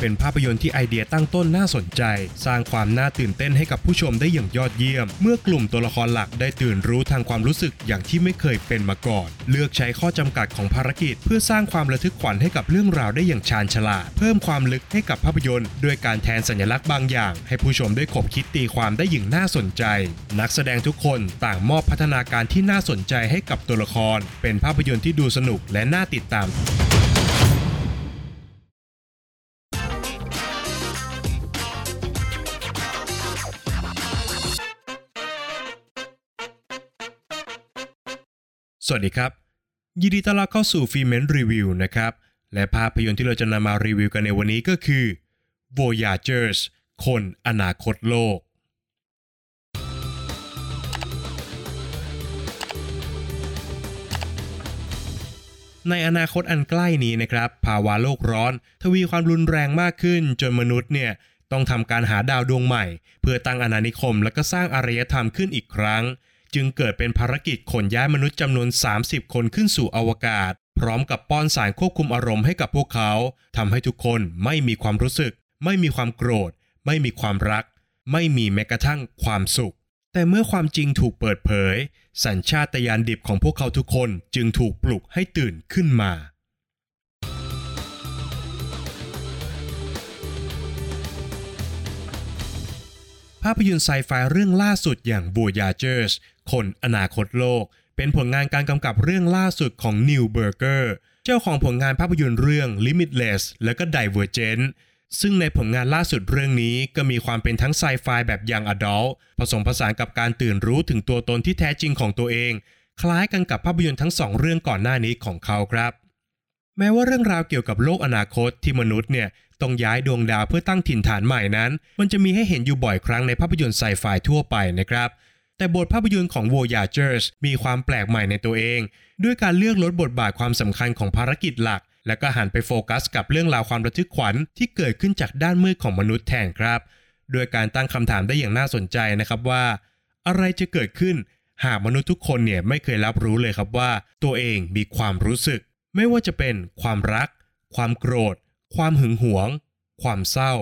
เป็นภาพยนตร์ที่ไอเดียตั้งต้นน่าสนใจ สร้างความน่าตื่นเต้นให้กับผู้ชมได้อย่างยอดเยี่ยม เมื่อกลุ่มตัวละครหลักได้ตื่นรู้ทางความรู้สึกอย่างที่ไม่เคยเป็นมาก่อน เลือกใช้ข้อจำกัดของภารกิจ เพื่อสร้างความระทึกขวัญให้กับเรื่องราวได้อย่างชาญฉลาด เพิ่มความลึกให้กับภาพยนตร์ด้วยการแทนสัญลักษณ์บางอย่าง ให้ผู้ชมได้ขบคิดตีความได้อย่างน่าสนใจ นักแสดงทุกคนต่างมอบพัฒนาการที่น่าสนใจให้กับตัวละคร เป็นภาพยนตร์ที่ดูสนุกและน่าติดตาม สวัสดีครับ ยินดีต้อนรับเข้าสู่ฟีเมนรีวิวนะครับ และภาพยนตร์ที่เราจะนำมารีวิวกันในวันนี้ก็คือ Voyagers คนอนาคตโลก ในอนาคตอันใกล้นี้นะครับ ภาวะโลกร้อน ทวีความรุนแรงมากขึ้น จนมนุษย์เนี่ยต้องทำการหาดาวดวงใหม่ เพื่อตั้งอาณานิคม และก็สร้างอารยธรรมขึ้นอีกครั้ง จึงเกิดเป็นภารกิจขนย้ายมนุษย์จำนวน 30 คนขึ้นสู่อวกาศ พร้อมกับป้อนสารควบคุมอารมณ์ให้กับพวกเขาทำให้ทุกคนไม่มีความรู้สึก ไม่มีความโกรธ ไม่มีความรัก ไม่มีแม้กระทั่งความสุข แต่เมื่อความจริงถูกเปิดเผย สัญชาตญาณดิบของพวกเขาทุกคนจึงถูกปลุกให้ตื่นขึ้นมาภาพยนตร์ไซไฟเรื่องล่าสุดอย่าง Voyagers คนอนาคตโลก เป็นผลงานการกำกับเรื่องล่าสุดของ Neil Burger เจ้าของผลงานภาพยนตร์เรื่อง Limitless และก็ Divergent ซึ่งในผลงานล่าสุดเรื่องนี้ก็มีความเป็นทั้งไซไฟแบบยังอดัลผสมผสานกับการตื่นรู้ถึงตัวตนที่แท้จริงของตัวเอง คล้ายกันกับภาพยนตร์ทั้งสองเรื่องก่อนหน้านี้ของเขาครับ แม้ว่าเรื่องราวเกี่ยวกับโลกอนาคตที่มนุษย์เนี่ยต้องย้ายดวงดาวเพื่อตั้งถิ่นฐานใหม่นั้น มันจะมีให้เห็นอยู่บ่อยครั้งในภาพยนตร์ไซไฟทั่วไปนะครับ แต่บทภาพยนตร์ของ Voyagers มีความแปลกใหม่ในตัวเอง ด้วยการเลือกลดบทบาทความสำคัญของภารกิจหลัก และก็หันไปโฟกัสกับเรื่องราวความระทึกขวัญที่เกิดขึ้นจากด้านมืดของมนุษย์แทนครับ โดยการตั้งคำถามได้อย่างน่าสนใจนะครับว่า อะไรจะเกิดขึ้น หากมนุษย์ทุกคนเนี่ยไม่เคยรับรู้เลยครับว่า ตัวเองมีความรู้สึก ไม่ว่าจะเป็นความรัก ความโกรธ ความหึงหวง ความเศร้า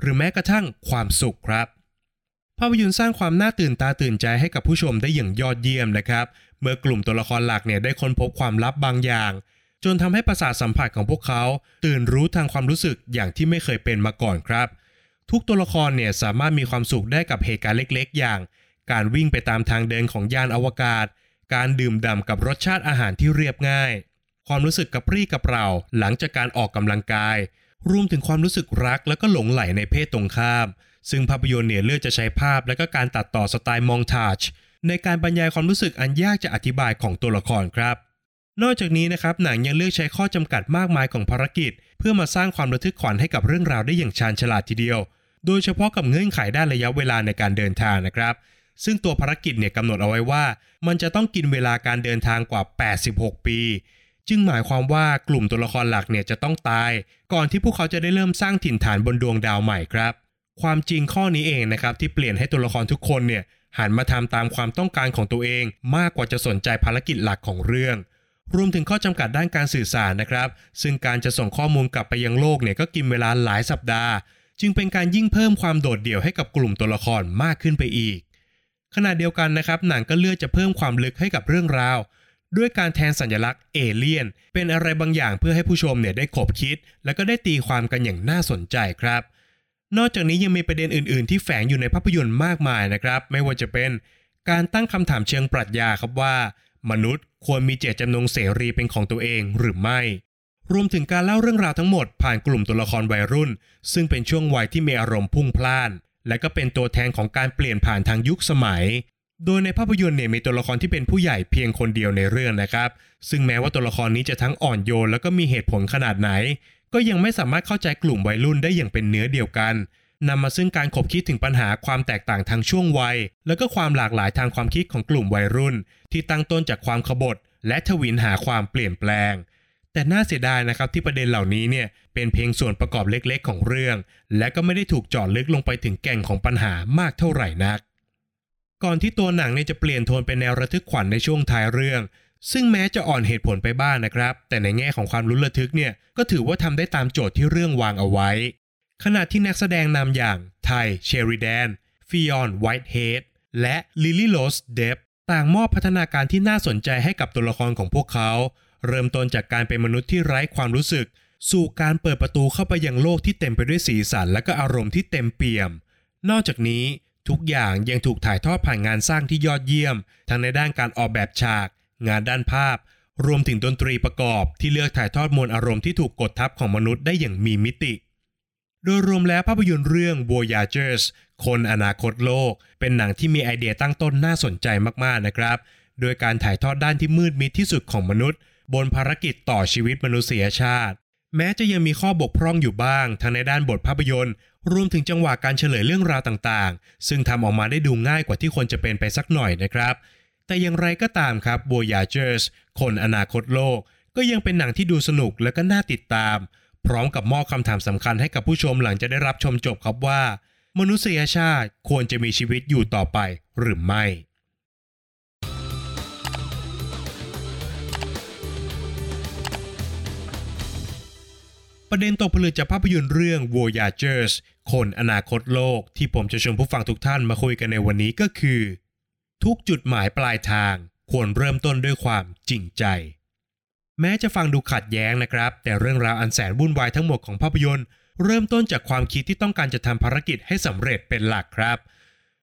หรือแม้กระทั่งความสุขครับ ภาพยนตร์สร้างความน่าตื่นตาตื่นใจให้กับผู้ชมได้อย่างยอดเยี่ยมนะครับ เมื่อกลุ่มตัวละครหลักเนี่ยได้ค้นพบความลับบางอย่าง จนทำให้ประสาทสัมผัสของพวกเขา ตื่นรู้ทางความรู้สึกอย่างที่ไม่เคยเป็นมาก่อนครับ ทุกตัวละครเนี่ยสามารถมีความสุขได้กับเหตุการณ์เล็ก ๆ อย่าง การวิ่งไปตามทางเดินของยานอวกาศ การดื่มด่ำกับรสชาติอาหารที่เรียบง่าย ความรู้สึกกระปรี้กระเปร่าหลังจากการออกกำลังกาย รวมถึงความรู้สึกรักและก็หลงไหลในเพศตรงข้าม ซึ่งภาพยนตร์เนี่ยเลือกจะใช้ภาพและก็การตัดต่อสไตล์มองทาจในการบรรยายความรู้สึกอันยากจะอธิบายของตัวละครครับ นอกจากนี้นะครับหนังยังเลือกใช้ข้อจำกัดมากมายของภารกิจ เพื่อมาสร้างความระทึกขวัญให้กับเรื่องราวได้อย่างชาญฉลาดทีเดียว โดยเฉพาะกับเงื่อนไขด้านระยะเวลาในการเดินทางนะครับ ซึ่งตัวภารกิจเนี่ยกำหนดเอาไว้ว่า มันจะต้องกินเวลาการเดินทางกว่า 86 ปี จึงหมายความว่ากลุ่มตัวละครหลักเนี่ยจะต้องตาย ก่อนที่พวกเขาจะได้เริ่มสร้างถิ่นฐานบนดวงดาวใหม่ครับ ความจริงข้อนี้เองนะครับที่เปลี่ยนให้ตัวละครทุกคนเนี่ยหันมาทำตามความต้องการของตัวเอง มากกว่าจะสนใจภารกิจหลักของเรื่อง รวมถึงข้อจำกัดด้านการสื่อสารนะครับ ซึ่งการจะส่งข้อมูลกลับไปยังโลกเนี่ยก็กินเวลาหลายสัปดาห์ จึงเป็นการยิ่งเพิ่มความโดดเดี่ยวให้กับกลุ่มตัวละครมากขึ้นไปอีก ขณะเดียวกันนะครับหนังก็เลือกจะเพิ่มความลึกให้กับเรื่องราว ด้วยการแทนสัญลักษณ์เอเลี่ยนเป็นอะไรบางอย่างเพื่อให้ผู้ชมเนี่ยได้ขบคิด และก็ได้ตีความกันอย่างน่าสนใจครับ นอกจากนี้ยังมีประเด็นอื่น ๆ ที่แฝงอยู่ในภาพยนตร์มากมายนะครับ ไม่ว่าจะเป็นการตั้งคำถามเชิงปรัชญาครับว่า มนุษย์ควรมีเจตจำนงเสรีเป็นของตัวเองหรือไม่ รวมถึงการเล่าเรื่องราวทั้งหมดผ่านกลุ่มตัวละครวัยรุ่น ซึ่งเป็นช่วงวัยที่มีอารมณ์พุ่งพล่าน และก็เป็นตัวแทนของการเปลี่ยนผ่านทางยุคสมัย โดยในภาพยนตร์เนี่ยมีตัวละครที่เป็นผู้ใหญ่เพียงคนเดียวในเรื่องนะครับ ซึ่งแม้ว่าตัวละครนี้จะทั้งอ่อนโยน แล้วก็มีเหตุผลขนาดไหน ก็ยังไม่สามารถเข้าใจกลุ่มวัยรุ่นได้อย่างเป็นเนื้อเดียวกันนำมาซึ่งการขบคิดถึงปัญหาความแตกต่างทางช่วงวัย และก็ความหลากหลายทางความคิดของกลุ่มวัยรุ่น ที่ตั้งต้นจากความขบฏ และทวินหาความเปลี่ยนแปลง แต่น่าเสียดายนะครับที่ประเด็นเหล่านี้เนี่ยเป็นเพียงส่วนประกอบเล็กๆ ของเรื่อง และก็ไม่ได้ถูกเจาะลึกลงไปถึงแก่นของปัญหามากเท่าไหร่นัก ก่อนที่ตัวหนังเนี่ยจะเปลี่ยนโทนเป็นแนวระทึกขวัญในช่วงท้ายเรื่อง ซึ่งแม้จะอ่อนเหตุผลไปบ้างนะครับ แต่ในแง่ของความลุ้นระทึกเนี่ยก็ถือว่าทำได้ตามโจทย์ที่เรื่องวางเอาไว้ ขณะที่นักแสดงนำอย่างไทเชอริแดนฟิออนไวท์เฮดและลิลี่โรสเดปป์ต่างมอบพัฒนาการที่น่าสนใจให้กับตัวละครของพวกเขา เริ่มต้นจากการเป็นมนุษย์ที่ไร้ความรู้สึก สู่การเปิดประตูเข้าไปยังโลกที่เต็มไปด้วยสีสันและก็อารมณ์ที่เต็มเปี่ยม นอกจากนี้ทุกอย่างยังถูกถ่ายทอดผ่านงานสร้างที่ยอดเยี่ยม ทั้งในด้านการออกแบบฉาก งานด้านภาพ รวมถึงดนตรีประกอบที่เลือกถ่ายทอดมวลอารมณ์ที่ถูกกดทับของมนุษย์ได้อย่างมีมิติ โดยรวมแล้วภาพยนตร์เรื่อง Voyagers คนอนาคตโลก เป็นหนังที่มีไอเดียตั้งต้นน่าสนใจมากๆนะครับ โดยการถ่ายทอดด้านที่มืดมิดที่สุดของมนุษย์ บนภารกิจต่อชีวิตมนุษยชาติ แม้จะยังมีข้อบกพร่องอยู่บ้าง ทั้งในด้านบทภาพยนตร์ รวมถึงจังหวะการเฉลยเรื่องราวต่างๆ ซึ่งทำออกมาได้ดูง่ายกว่าที่ควรจะเป็นไปสักหน่อยนะครับ แต่อย่างไรก็ตามครับ Voyagers คนอนาคตโลก ก็ยังเป็นหนังที่ดูสนุกและก็น่าติดตาม พร้อมกับมอบคำถามสำคัญให้กับผู้ชมหลังจะได้รับชมจบครับว่า มนุษยชาติควรจะมีชีวิตอยู่ต่อไปหรือไม่ประเด็นตกผลึกจากภาพยนตร์เรื่อง Voyagers คนอนาคตโลก ที่ผมจะชวนผู้ฟังทุกท่านมาคุยกันในวันนี้ก็คือ ทุกจุดหมายปลายทางควรเริ่มต้นด้วยความจริงใจ แม้จะฟังดูขัดแย้งนะครับ แต่เรื่องราวอันแสนวุ่นวายทั้งหมดของภาพยนตร์ เริ่มต้นจากความคิดที่ต้องการจะทำภารกิจให้สำเร็จเป็นหลักครับ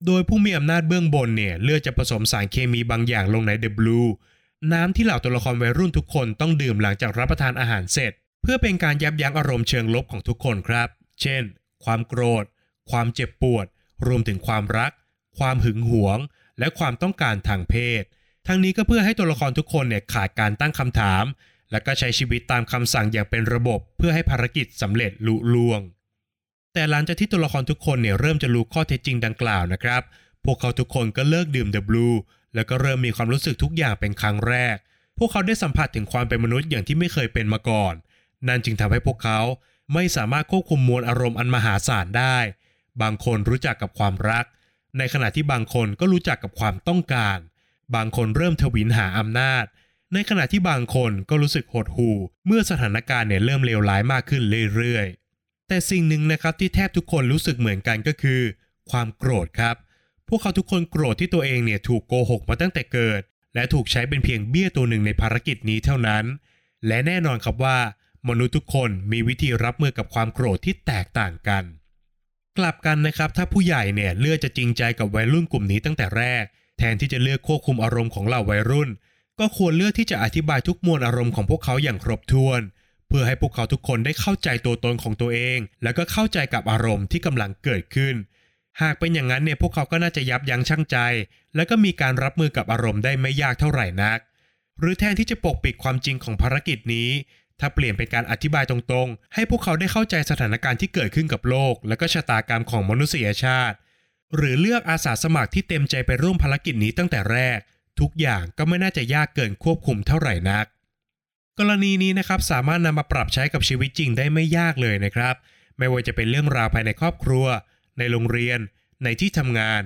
โดยผู้มีอำนาจเบื้องบนเนี่ยเลือกจะผสมสารเคมีบางอย่างลงในเดบลูน้ำที่เหล่าตัวละครวัยรุ่นทุกคนต้องดื่มหลังจากรับประทานอาหารเสร็จ เพื่อเป็นการยับยั้งอารมณ์เชิงลบของทุกคนครับ เช่น ความโกรธ ความเจ็บปวด รวมถึงความรัก ความหึงหวง และความต้องการทางเพศ ทั้งนี้ก็เพื่อให้ตัวละครทุกคนเนี่ยขาดการตั้งคำถาม และก็ใช้ชีวิตตามคำสั่งอย่างเป็นระบบ เพื่อให้ภารกิจสำเร็จลุล่วง แต่หลังจากที่ตัวละครทุกคนเนี่ยเริ่มจะรู้ข้อเท็จจริงดังกล่าวนะครับ พวกเขาทุกคนก็เลิกดื่มเดอะบลูแล้วก็เริ่มมีความรู้สึกทุกอย่างเป็นครั้งแรก พวกเขาได้สัมผัสถึงความเป็นมนุษย์อย่างที่ไม่เคยเป็นมาก่อน นั่นจึงทำให้พวกเขาไม่สามารถควบคุมมวลอารมณ์อันมหาศาลได้ บางคนรู้จักกับความรัก ในขณะที่บางคนก็รู้จักกับความต้องการ บางคนเริ่มทวินหาอำนาจ ในขณะที่บางคนก็รู้สึกหดหู่ เมื่อสถานการณ์เนี่ยเริ่มเลวร้ายมากขึ้นเรื่อยๆ แต่สิ่งหนึ่งนะครับที่แทบทุกคนรู้สึกเหมือนกันก็คือ ความโกรธครับ พวกเขาทุกคนโกรธที่ตัวเองเนี่ยถูกโกหกมาตั้งแต่เกิด และถูกใช้เป็นเพียงเบี้ยตัวหนึ่งในภารกิจนี้เท่านั้น และแน่นอนครับว่ามนุษย์ทุกคนมีวิธีรับมือกับความโกรธที่แตกต่างกัน กลับกันนะครับถ้าผู้ใหญ่เนี่ยเลือกจะจริงใจกับวัยรุ่นกลุ่มนี้ตั้งแต่แรก แทนที่จะเลือกควบคุมอารมณ์ของเหล่าวัยรุ่น ก็ควรเลือกที่จะอธิบายทุกมวลอารมณ์ของพวกเขาอย่างครบถ้วน เพื่อให้พวกเขาทุกคนได้เข้าใจตัวตนของตัวเอง แล้วก็เข้าใจกับอารมณ์ที่กำลังเกิดขึ้น หากเป็นอย่างนั้นเนี่ยพวกเขาก็น่าจะยับยั้งชั่งใจ และก็มีการรับมือกับอารมณ์ได้ไม่ยากเท่าไหร่นัก หรือแทนที่จะปกปิดความจริงของภารกิจนี้ ถ้าเปลี่ยนเป็นการอธิบายตรงๆ ให้พวกเขาได้เข้าใจสถานการณ์ที่เกิดขึ้นกับโลก และก็ชะตากรรมของมนุษยชาติ หรือเลือกอาสาสมัครที่เต็มใจไปร่วมภารกิจนี้ตั้งแต่แรก ทุกอย่างก็ไม่น่าจะยากเกินควบคุมเท่าไหร่นัก กรณีนี้นะครับสามารถนำมาปรับใช้กับชีวิตจริงได้ไม่ยากเลยนะครับ ไม่ว่าจะเป็นเรื่องราวภายในครอบครัว ในโรงเรียน ในที่ทำงาน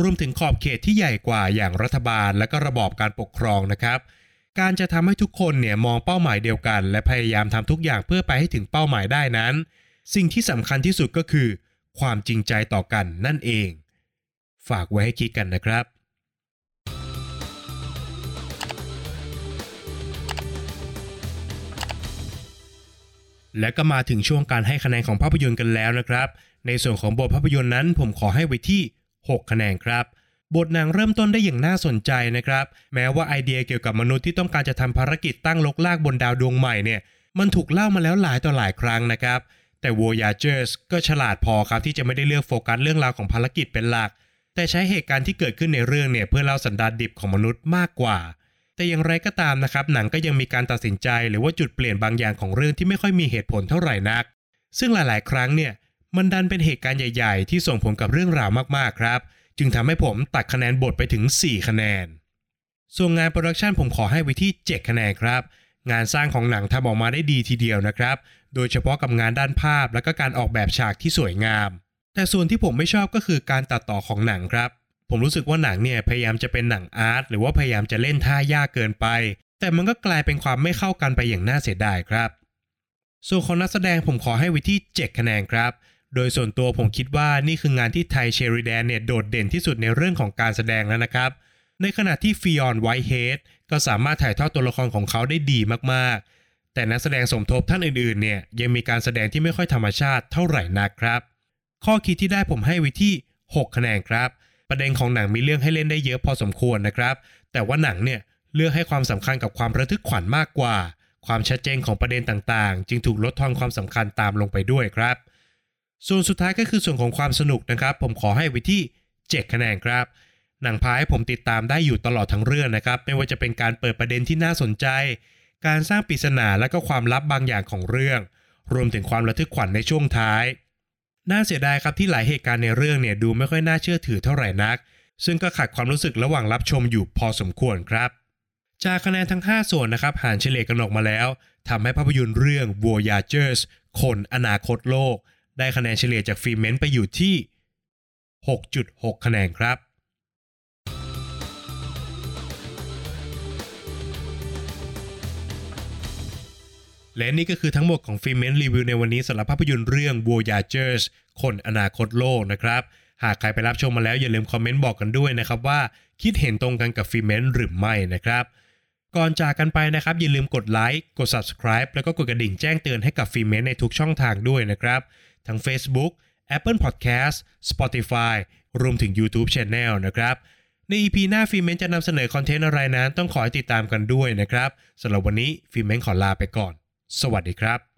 รวมถึงขอบเขตที่ใหญ่กว่าอย่างรัฐบาล และก็ระบอบการปกครองนะครับ การจะทำให้ทุกคนเนี่ยมองเป้าหมายเดียวกัน และพยายามทำทุกอย่างเพื่อไปให้ถึงเป้าหมายได้นั้น สิ่งที่สำคัญที่สุดก็คือ ความจริงใจต่อกันนั่นเอง ฝากไว้ให้คิดกันนะครับและก็มาถึงช่วงการให้คะแนนของภาพยนตร์กันแล้วนะครับ ในส่วนของบทภาพยนตร์นั้นผมขอให้ไว้ที่ 6 คะแนนครับ บทหนังเริ่มต้นได้อย่างน่าสนใจนะครับ แม้ว่าไอเดียเกี่ยวกับมนุษย์ที่ต้องการจะทำภารกิจตั้งลกลากบนดาวดวงใหม่เนี่ยมันถูกเล่ามาแล้วหลายต่อหลายครั้งนะครับ แต่ Voyagers ก็ฉลาดพอครับที่จะไม่ได้เลือกโฟกัสเรื่องราวของภารกิจเป็นหลัก แต่ใช้เหตุการณ์ที่เกิดขึ้นในเรื่องเนี่ยเพื่อเล่าสันดานดิบของมนุษย์มากกว่า แต่อย่างไรก็ตามนะครับ หนังก็ยังมีการตัดสินใจหรือว่าจุดเปลี่ยนบางอย่างของเรื่องที่ไม่ค่อยมีเหตุผลเท่าไหร่นัก ซึ่งหลาย ๆ ครั้งเนี่ยมันดันเป็นเหตุการณ์ใหญ่ ๆ ที่ส่งผลกับเรื่องราวมากๆครับ จึงทำให้ผมตัดคะแนนบทไปถึง 4 คะแนน ส่วนงานโปรดักชันผมขอให้ไว้ที่ 7 คะแนนครับ งานสร้างของหนังทำออกมาได้ดีทีเดียวนะครับ โดยเฉพาะกับงานด้านภาพและก็การออกแบบฉากที่สวยงาม แต่ส่วนที่ผมไม่ชอบก็คือการตัดต่อของหนังครับ ผมรู้สึกว่าหนังเนี่ยพยายามจะเป็นหนังอาร์ตหรือว่าพยายามจะเล่นท่ายากเกินไป แต่มันก็กลายเป็นความไม่เข้ากันไปอย่างน่าเสียดายครับส่วนของนักแสดงผมขอให้ไว้ที่ 7 คะแนนครับ โดยส่วนตัวผมคิดว่านี่คืองานที่ไทเชอริแดนเนี่ยโดดเด่นที่สุดในเรื่องของการแสดงแล้วนะครับ ในขณะที่ฟิออนไวท์เฮดก็สามารถถ่ายทอดตัวละครของเขาได้ดีมากๆ แต่นักแสดงสมทบท่านอื่นๆเนี่ยยังมีการแสดงที่ไม่ค่อยธรรมชาติเท่าไหร่นักครับ ข้อคิดที่ได้ผมให้ไว้ที่ 6 คะแนนครับ ประเด็นของหนังมีเรื่องให้เล่นได้เยอะพอสมควรนะครับ แต่ว่าหนังเนี่ยเลือกให้ความสำคัญกับความระทึกขวัญมากกว่า ความชัดเจนของประเด็นต่างๆ จึงถูกลดทอนความสำคัญตามลงไปด้วยครับ ส่วนสุดท้ายก็คือส่วนของความสนุกนะครับ ผมขอให้ไว้ที่ 7 คะแนนครับ หนังพาให้ผมติดตามได้อยู่ตลอดทั้งเรื่องนะครับ ไม่ว่าจะเป็นการเปิดประเด็นที่น่าสนใจ การสร้างปริศนาและก็ความลับบางอย่างของเรื่อง รวมถึงความระทึกขวัญในช่วงท้าย น่าเสียดายครับที่หลายเหตุการณ์ในเรื่องเนี่ยดูไม่ค่อยน่าเชื่อถือเท่าไหร่นัก ซึ่งก็ขัดความรู้สึกระหว่างรับชมอยู่พอสมควรครับ จากคะแนนทั้ง 5 ส่วนนะครับหารเฉลี่ยกันออกมาแล้วทำให้ภาพยนตร์เรื่อง Voyagers คนอนาคตโลก ได้คะแนนเฉลี่ยจากฟิล์มเมนต์ไปอยู่ที่ 6.6 คะแนนครับ และนี่ก็คือทั้งหมดของฟิล์มเมนต์รีวิวในวันนี้สำหรับภาพยนตร์เรื่อง Voyagers คนอนาคตโลกนะครับ หากใครไปรับชมมาแล้วอย่าลืมคอมเมนต์บอกกันด้วยนะครับว่าคิดเห็นตรงกันกับฟิล์มเมนต์หรือไม่นะครับก่อนจากกันไปนะครับ อย่าลืมกดไลค์กด subscribe แล้วก็กดกระดิ่งแจ้งเตือนให้กับฟิล์มเมนต์ในทุกช่องทางด้วยนะครับ ทั้ง Facebook Apple Podcast Spotify รวมถึง YouTube Channel นะครับ ใน EP หน้าฟิล์มเมนต์จะนำเสนอคอนเทนต์อะไรนั้น ต้องขอให้ติดตามกันด้วยนะครับสำหรับวันนี้ฟิล์มเมนขอลาไปก่อน สวัสดีครับ